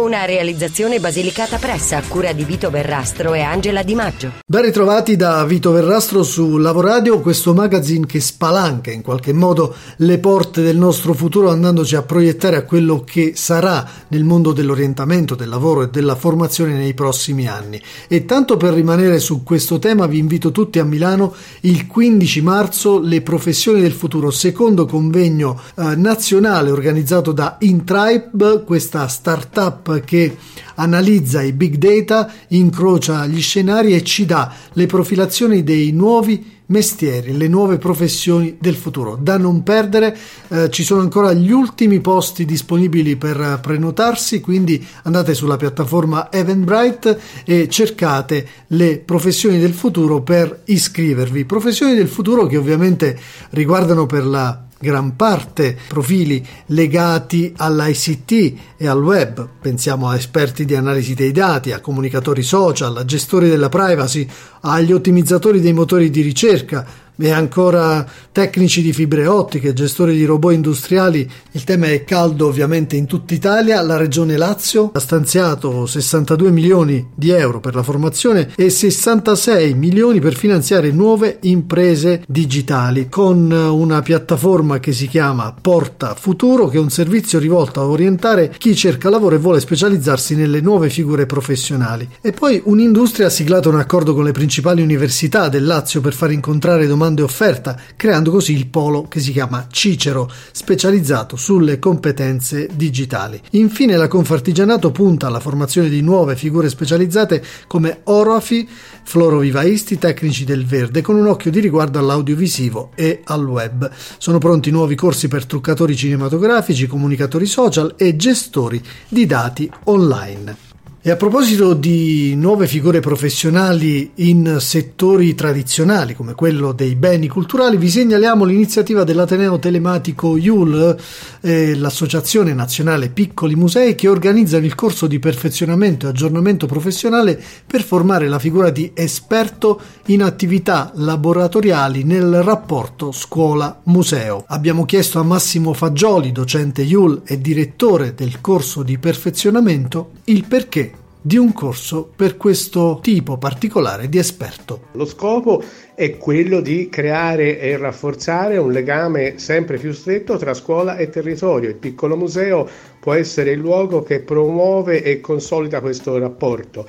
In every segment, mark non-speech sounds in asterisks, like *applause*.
Una realizzazione basilicata pressa a cura di Vito Verrastro e Angela Di Maggio. Ben ritrovati da Vito Verrastro su Lavoradio, questo magazine che spalanca in qualche modo le porte del nostro futuro andandoci a proiettare a quello che sarà nel mondo dell'orientamento, del lavoro e della formazione nei prossimi anni. E tanto per rimanere su questo tema vi invito tutti a Milano il 15 marzo le professioni del futuro, secondo convegno eh, nazionale organizzato da Intribe, questa startup che analizza i big data, incrocia gli scenari e ci dà le profilazioni dei nuovi mestieri, le nuove professioni del futuro. Da non perdere, eh, ci sono ancora gli ultimi posti disponibili per prenotarsi, quindi andate sulla piattaforma Eventbrite e cercate le professioni del futuro per iscrivervi. Professioni del futuro che ovviamente riguardano per la gran parte profili legati all'ICT e al web. Pensiamo a esperti di analisi dei dati, a comunicatori social, a gestori della privacy, agli ottimizzatori dei motori di ricerca, e ancora tecnici di fibre ottiche, gestori di robot industriali. Il tema è caldo ovviamente in tutta Italia. La regione Lazio ha stanziato 62 milioni di euro per la formazione e 66 milioni per finanziare nuove imprese digitali con una piattaforma che si chiama Porta Futuro, che è un servizio rivolto a orientare chi cerca lavoro e vuole specializzarsi nelle nuove figure professionali. E poi un'industria ha siglato un accordo con le principali università del Lazio per far incontrare domande domanda e offerta, creando così il polo che si chiama Cicero, specializzato sulle competenze digitali. Infine la Confartigianato punta alla formazione di nuove figure specializzate come oroafi, florovivaisti, tecnici del verde, con un occhio di riguardo all'audiovisivo e al web. Sono pronti nuovi corsi per truccatori cinematografici, comunicatori social e gestori di dati online. E a proposito di nuove figure professionali in settori tradizionali come quello dei beni culturali, vi segnaliamo l'iniziativa dell'Ateneo Telematico IUL, eh, l'Associazione Nazionale Piccoli Musei, che organizzano il corso di perfezionamento e aggiornamento professionale per formare la figura di esperto in attività laboratoriali nel rapporto scuola-museo. Abbiamo chiesto a Massimo Fagioli, docente IUL e direttore del corso di perfezionamento, il perché di un corso per questo tipo particolare di esperto. Lo scopo è quello di creare e rafforzare un legame sempre più stretto tra scuola e territorio. Il piccolo museo può essere il luogo che promuove e consolida questo rapporto.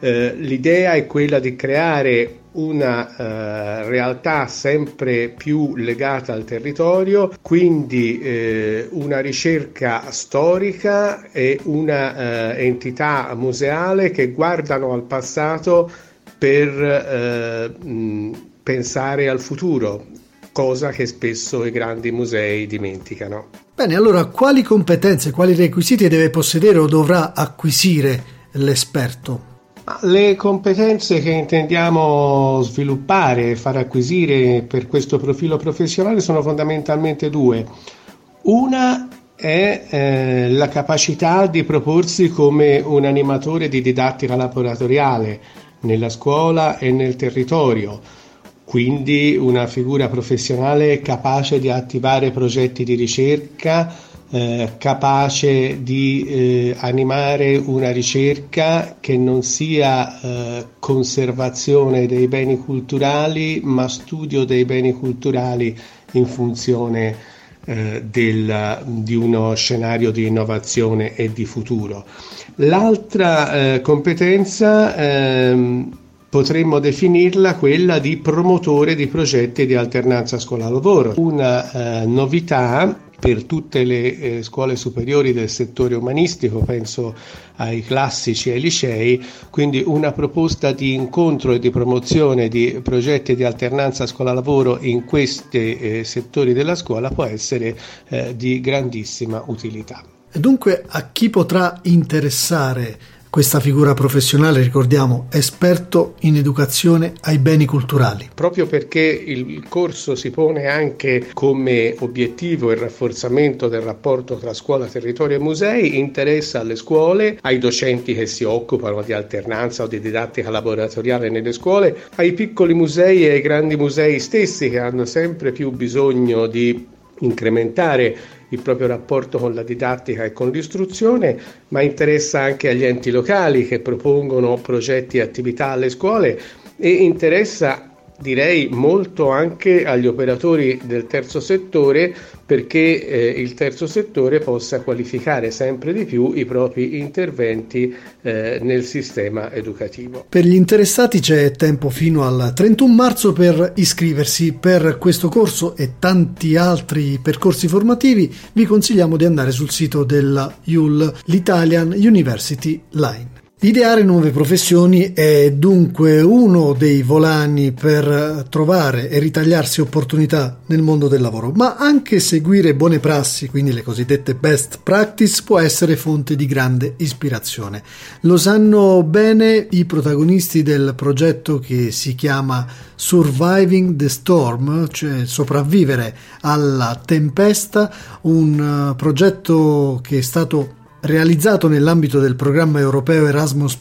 Eh, l'idea è quella di creare una eh, realtà sempre più legata al territorio, quindi eh, una ricerca storica e una eh, entità museale che guardano al passato per eh, mh, pensare al futuro, cosa che spesso i grandi musei dimenticano. Bene, allora quali competenze, quali requisiti deve possedere o dovrà acquisire l'esperto? Le competenze che intendiamo sviluppare e far acquisire per questo profilo professionale sono fondamentalmente due. Una è eh, la capacità di proporsi come un animatore di didattica laboratoriale nella scuola e nel territorio, quindi una figura professionale capace di attivare progetti di ricerca eh, capace di eh, animare una ricerca che non sia eh, conservazione dei beni culturali, ma studio dei beni culturali in funzione eh, del, di uno scenario di innovazione e di futuro. L'altra eh, competenza ehm, potremmo definirla quella di promotore di progetti di alternanza scuola-lavoro. Una eh, novità per tutte le eh, scuole superiori del settore umanistico, penso ai classici e ai licei, quindi una proposta di incontro e di promozione di progetti di alternanza scuola-lavoro in questi eh, settori della scuola può essere eh, di grandissima utilità. Dunque a chi potrà interessare questa figura professionale, ricordiamo, esperto in educazione ai beni culturali. Proprio perché il corso si pone anche come obiettivo il rafforzamento del rapporto tra scuola, territorio e musei, interessa alle scuole, ai docenti che si occupano di alternanza o di didattica laboratoriale nelle scuole, ai piccoli musei e ai grandi musei stessi che hanno sempre più bisogno di incrementare il proprio rapporto con la didattica e con l'istruzione, ma interessa anche agli enti locali che propongono progetti e attività alle scuole e interessa direi molto anche agli operatori del terzo settore perché eh, il terzo settore possa qualificare sempre di più i propri interventi eh, nel sistema educativo. Per gli interessati c'è tempo fino al 31 marzo per iscriversi per questo corso e tanti altri percorsi formativi. Vi consigliamo di andare sul sito della IUL, l'Italian University Line. Ideare nuove professioni è dunque uno dei volani per trovare e ritagliarsi opportunità nel mondo del lavoro, ma anche seguire buone prassi, quindi le cosiddette best practice, può essere fonte di grande ispirazione. Lo sanno bene i protagonisti del progetto che si chiama Surviving the Storm, cioè sopravvivere alla tempesta, un uh, progetto che è stato realizzato nell'ambito del programma europeo Erasmus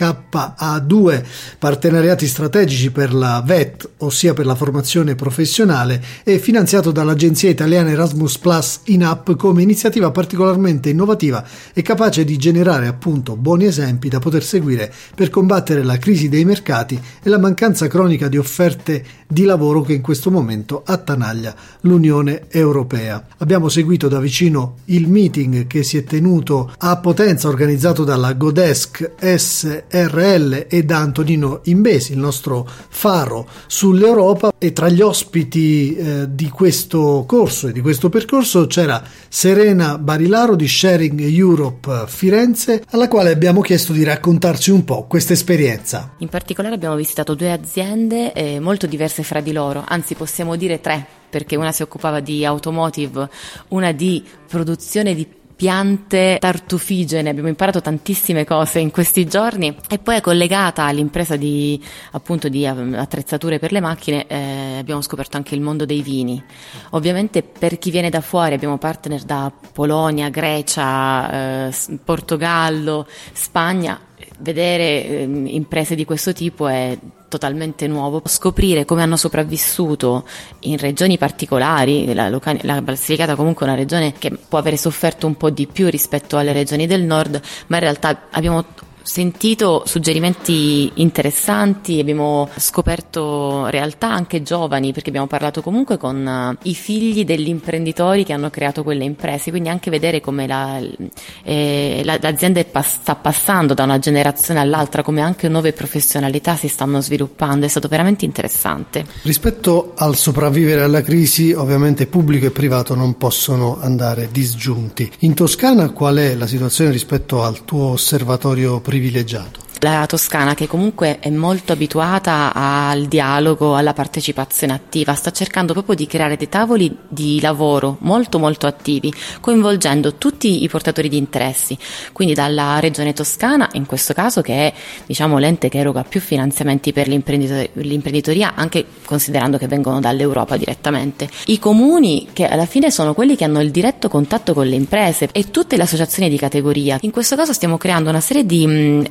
KA2 partenariati strategici per la VET, ossia per la formazione professionale, e finanziato dall'agenzia italiana Erasmus Plus in app come iniziativa particolarmente innovativa e capace di generare appunto buoni esempi da poter seguire per combattere la crisi dei mercati e la mancanza cronica di offerte di lavoro che in questo momento attanaglia l'Unione Europea. Abbiamo seguito da vicino il meeting che si è tenuto a Potenza organizzato dalla Godesk S RL e da Antonino Imbesi, il nostro faro sull'Europa e tra gli ospiti eh, di questo corso e di questo percorso c'era Serena Barilaro di Sharing Europe Firenze alla quale abbiamo chiesto di raccontarci un po' questa esperienza. In particolare abbiamo visitato due aziende eh, molto diverse fra di loro, anzi possiamo dire tre perché una si occupava di automotive, una di produzione di piante tartufigene, abbiamo imparato tantissime cose in questi giorni e poi è collegata all'impresa di, appunto, di attrezzature per le macchine, eh, abbiamo scoperto anche il mondo dei vini. Ovviamente per chi viene da fuori abbiamo partner da Polonia, Grecia, eh, Portogallo, Spagna, vedere eh, imprese di questo tipo è totalmente nuovo, scoprire come hanno sopravvissuto in regioni particolari, la, Loca- la Basilicata comunque è una regione che può avere sofferto un po' di più rispetto alle regioni del nord, ma in realtà abbiamo sentito suggerimenti interessanti, abbiamo scoperto realtà anche giovani perché abbiamo parlato comunque con uh, i figli degli imprenditori che hanno creato quelle imprese, quindi anche vedere come la, eh, la, l'azienda pass- sta passando da una generazione all'altra, come anche nuove professionalità si stanno sviluppando, è stato veramente interessante. Rispetto al sopravvivere alla crisi, ovviamente pubblico e privato non possono andare disgiunti. In Toscana qual è la situazione rispetto al tuo osservatorio privato? Privilegiato. La Toscana, che comunque è molto abituata al dialogo, alla partecipazione attiva, sta cercando proprio di creare dei tavoli di lavoro molto molto attivi, coinvolgendo tutti i portatori di interessi, quindi dalla Regione Toscana, in questo caso che è diciamo, l'ente che eroga più finanziamenti per l'imprenditoria, l'imprenditoria, anche considerando che vengono dall'Europa direttamente, i comuni che alla fine sono quelli che hanno il diretto contatto con le imprese e tutte le associazioni di categoria. In questo caso stiamo creando una serie di... Mm,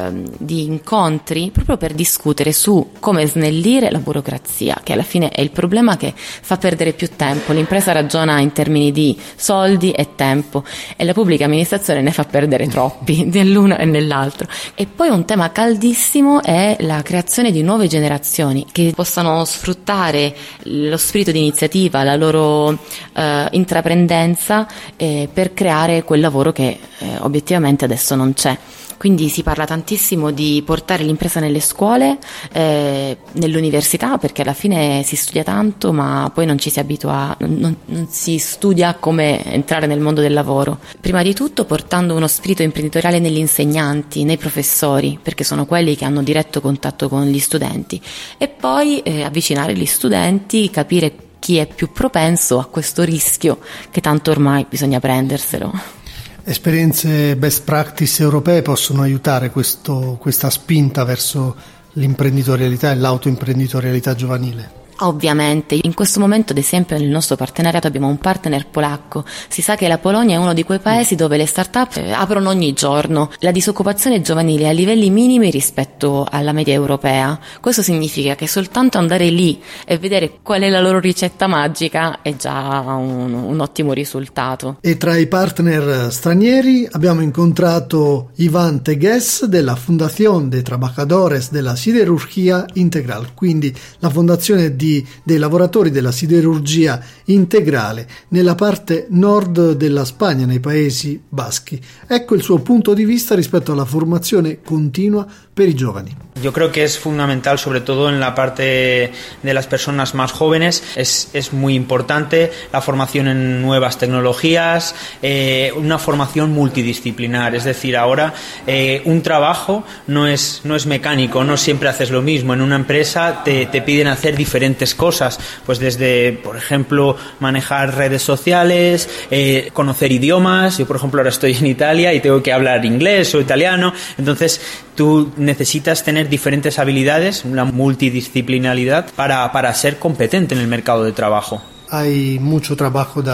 eh, di incontri proprio per discutere su come snellire la burocrazia, che alla fine è il problema che fa perdere più tempo. L'impresa ragiona in termini di soldi e tempo e la pubblica amministrazione ne fa perdere troppi *laughs* nell'uno e nell'altro. E poi un tema caldissimo è la creazione di nuove generazioni che possano sfruttare lo spirito di iniziativa, la loro eh, intraprendenza eh, per creare quel lavoro che eh, obiettivamente adesso non c'è. Quindi si parla tantissimo di portare l'impresa nelle scuole, eh, nell'università, perché alla fine si studia tanto, ma poi non ci si abitua, non, non si studia come entrare nel mondo del lavoro. Prima di tutto portando uno spirito imprenditoriale negli insegnanti, nei professori, perché sono quelli che hanno diretto contatto con gli studenti, e poi eh, avvicinare gli studenti, capire chi è più propenso a questo rischio che tanto ormai bisogna prenderselo. Esperienze best practice europee possono aiutare questo, questa spinta verso l'imprenditorialità e l'autoimprenditorialità giovanile? Ovviamente, in questo momento ad esempio nel nostro partenariato abbiamo un partner polacco, si sa che la Polonia è uno di quei paesi dove le start-up eh, aprono ogni giorno, la disoccupazione giovanile è a livelli minimi rispetto alla media europea, questo significa che soltanto andare lì e vedere qual è la loro ricetta magica è già un, un ottimo risultato. E tra i partner stranieri abbiamo incontrato Ivan Tegues della Fundación de Trabajadores della Siderurgia Integral, quindi la fondazione di dei lavoratori della siderurgia integrale nella parte nord della Spagna, nei Paesi Baschi. Ecco il suo punto di vista rispetto alla formazione continua per i giovani. Yo creo que es fundamental, sobre todo la parte de las personas más jóvenes, es, es importante la formación en nuevas tecnologías, eh, una formación multidisciplinar, es decir, ahora eh, un trabajo no es, no es mecánico, no siempre haces lo mismo, en una empresa te, te piden hacer diferentes cosas, pues desde, por ejemplo, manejar redes sociales, eh, conocer idiomas, yo por ejemplo ahora estoy en Italia y tengo que hablar inglés o italiano, entonces tú necesitas tener diferentes habilidades, una multidisciplinaridad para, para ser competente en el mercado de trabajo. Hay mucho trabajo de,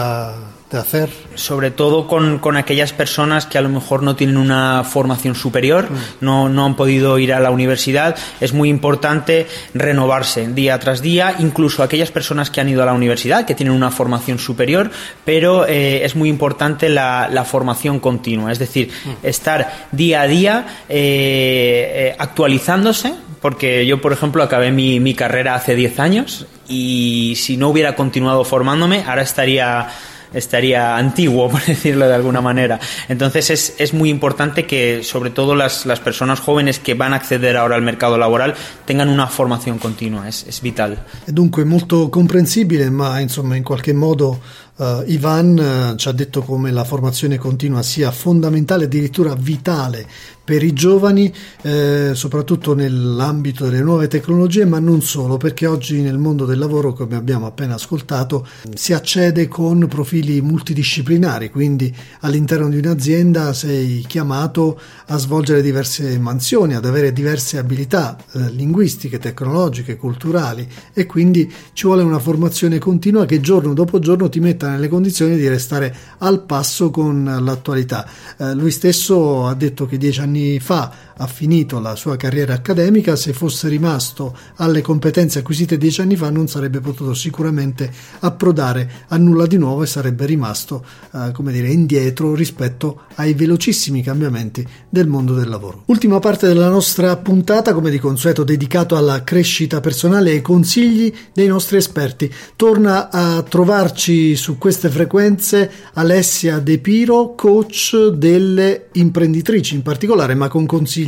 de hacer. Sobre todo con, con, aquellas personas que a lo mejor no tienen una formación superior, mm. no, no han podido ir a la universidad. Es muy importante renovarse día tras día, incluso aquellas personas que han ido a la universidad, que tienen una formación superior, pero eh, es muy importante la, la, formación continua, es decir, mm. estar día a día eh, eh, actualizándose, porque yo, por ejemplo, acabé mi, mi carrera hace 10 años y si no hubiera continuado formándome, ahora estaría estaría antiguo, *laughs* por decirlo de alguna manera. Entonces es, es muy importante que, sobre todo las, las, personas jóvenes que van a acceder ahora al mercado laboral, tengan una formación continua, es, es vital. Dunque molto comprensibile, ma insomma in qualche modo Uh, Ivan uh, ci ha detto come la formazione continua sia fondamentale, addirittura vitale per i giovani, eh, soprattutto nell'ambito delle nuove tecnologie, ma non solo, perché oggi nel mondo del lavoro, come abbiamo appena ascoltato, si accede con profili multidisciplinari, quindi all'interno di un'azienda sei chiamato a svolgere diverse mansioni, ad avere diverse abilità eh, linguistiche, tecnologiche, culturali e quindi ci vuole una formazione continua che giorno dopo giorno ti metta nelle condizioni di restare al passo con l'attualità. Eh, lui stesso ha detto che dieci anni fa ha finito la sua carriera accademica, se fosse rimasto alle competenze acquisite dieci anni fa non sarebbe potuto sicuramente approdare a nulla di nuovo e sarebbe rimasto, eh, come dire, indietro rispetto ai velocissimi cambiamenti del mondo del lavoro. Ultima parte della nostra puntata, come di consueto, dedicato alla crescita personale e ai consigli dei nostri esperti. Torna a trovarci su queste frequenze Alessia De Piro, coach delle imprenditrici in particolare, ma con consigli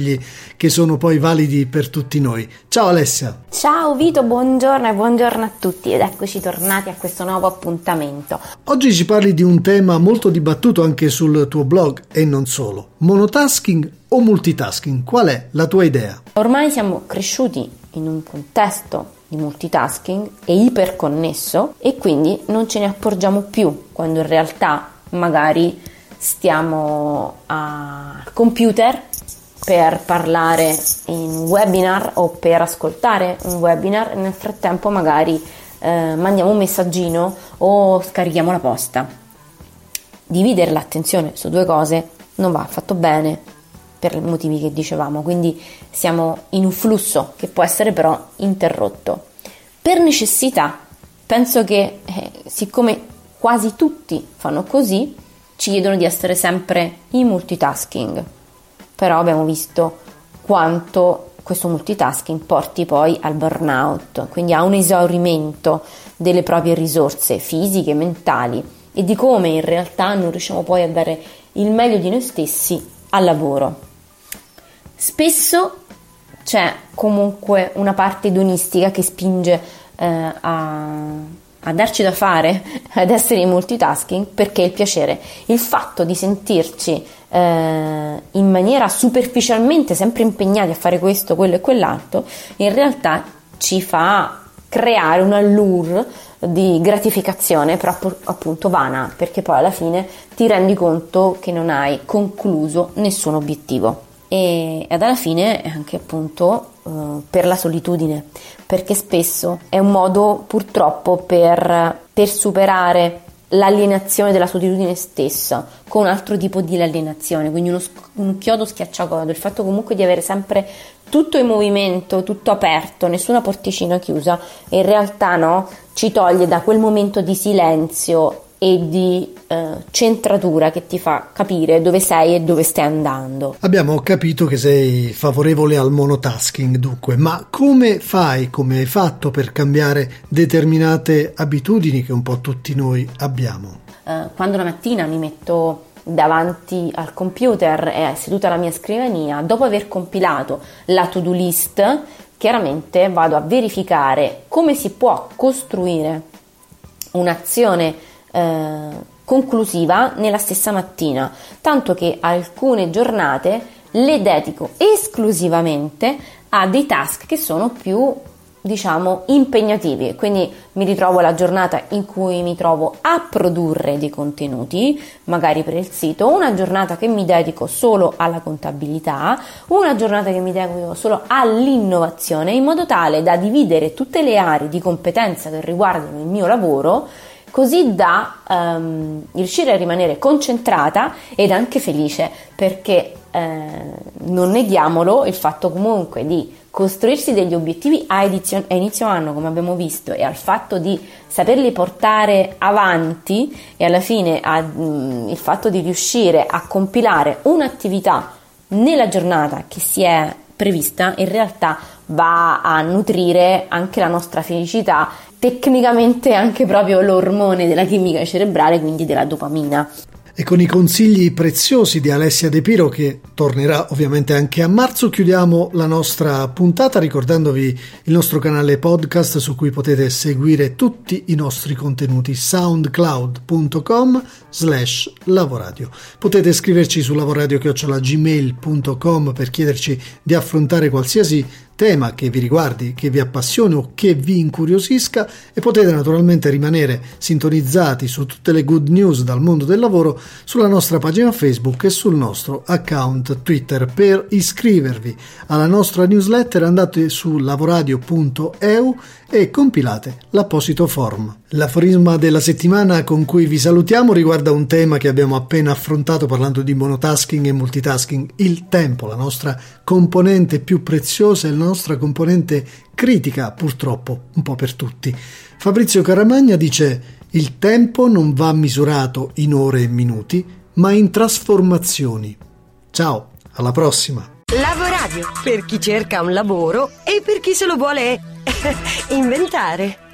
che sono poi validi per tutti noi. Ciao Alessia. Ciao Vito, buongiorno e buongiorno a tutti ed eccoci tornati a questo nuovo appuntamento. Oggi ci parli di un tema molto dibattuto anche sul tuo blog e non solo. Monotasking o multitasking? Qual è la tua idea? Ormai siamo cresciuti in un contesto di multitasking e iperconnesso e quindi non ce ne accorgiamo più quando in realtà magari stiamo al computer per parlare in webinar o per ascoltare un webinar nel frattempo magari eh, mandiamo un messaggino o scarichiamo la posta. Dividere l'attenzione su due cose non va affatto bene per i motivi che dicevamo, quindi siamo in un flusso che può essere però interrotto. Per necessità, penso che eh, siccome quasi tutti fanno così, ci chiedono di essere sempre in multitasking, però abbiamo visto quanto questo multitasking porti poi al burnout, quindi a un esaurimento delle proprie risorse fisiche, mentali e di come in realtà non riusciamo poi a dare il meglio di noi stessi al lavoro. Spesso c'è comunque una parte edonistica che spinge eh, a a darci da fare, *laughs* ad essere in multitasking, perché il piacere, il fatto di sentirci eh, in maniera superficialmente sempre impegnati a fare questo, quello e quell'altro, in realtà ci fa creare un allure di gratificazione, però appunto vana, perché poi alla fine ti rendi conto che non hai concluso nessun obiettivo. E, ed alla fine è anche appunto uh, per la solitudine, perché spesso è un modo purtroppo per, per superare l'alienazione della solitudine stessa con un altro tipo di alienazione, quindi uno, un chiodo schiacciagodo, il fatto comunque di avere sempre tutto in movimento, tutto aperto, nessuna porticina chiusa, in realtà no, ci toglie da quel momento di silenzio e di eh, centratura che ti fa capire dove sei e dove stai andando. Abbiamo capito che sei favorevole al monotasking dunque, ma come fai, come hai fatto per cambiare determinate abitudini che un po' tutti noi abbiamo? Eh, quando la mattina mi metto davanti al computer e seduta alla mia scrivania, dopo aver compilato la to-do list, chiaramente vado a verificare come si può costruire un'azione eh, conclusiva nella stessa mattina, tanto che alcune giornate le dedico esclusivamente a dei task che sono più diciamo impegnativi. Quindi mi ritrovo la giornata in cui mi trovo a produrre dei contenuti magari per il sito una giornata che mi dedico solo alla contabilità una giornata che mi dedico solo all'innovazione in modo tale da dividere tutte le aree di competenza che riguardano il mio lavoro così da um, riuscire a rimanere concentrata ed anche felice perché eh, non neghiamolo il fatto comunque di costruirsi degli obiettivi a, edizio- a, inizio anno come abbiamo visto e al fatto di saperli portare avanti e alla fine a, mh, il fatto di riuscire a compilare un'attività nella giornata che si è prevista in realtà va a nutrire anche la nostra felicità tecnicamente anche proprio l'ormone della chimica cerebrale, quindi della dopamina. E con i consigli preziosi di Alessia De Piro, che tornerà ovviamente anche a marzo, chiudiamo la nostra puntata ricordandovi il nostro canale podcast su cui potete seguire tutti i nostri contenuti soundcloud.com slash lavoradio. Potete scriverci su lavoradio.gmail.com per chiederci di affrontare qualsiasi tema che vi riguardi, che vi appassioni o che vi incuriosisca e potete naturalmente rimanere sintonizzati su tutte le good news dal mondo del lavoro sulla nostra pagina Facebook e sul nostro account Twitter. Per iscrivervi alla nostra newsletter andate su lavoradio.eu e compilate l'apposito form. L'aforisma della settimana con cui vi salutiamo riguarda un tema che abbiamo appena affrontato parlando di monotasking e multitasking, il tempo, la nostra componente più preziosa e la nostra componente critica, purtroppo, un po' per tutti. Fabrizio Caramagna dice il tempo non va misurato in ore e minuti, ma in trasformazioni. Ciao, alla prossima! Lavoradio, per chi cerca un lavoro e per chi se lo vuole *laughs* inventare.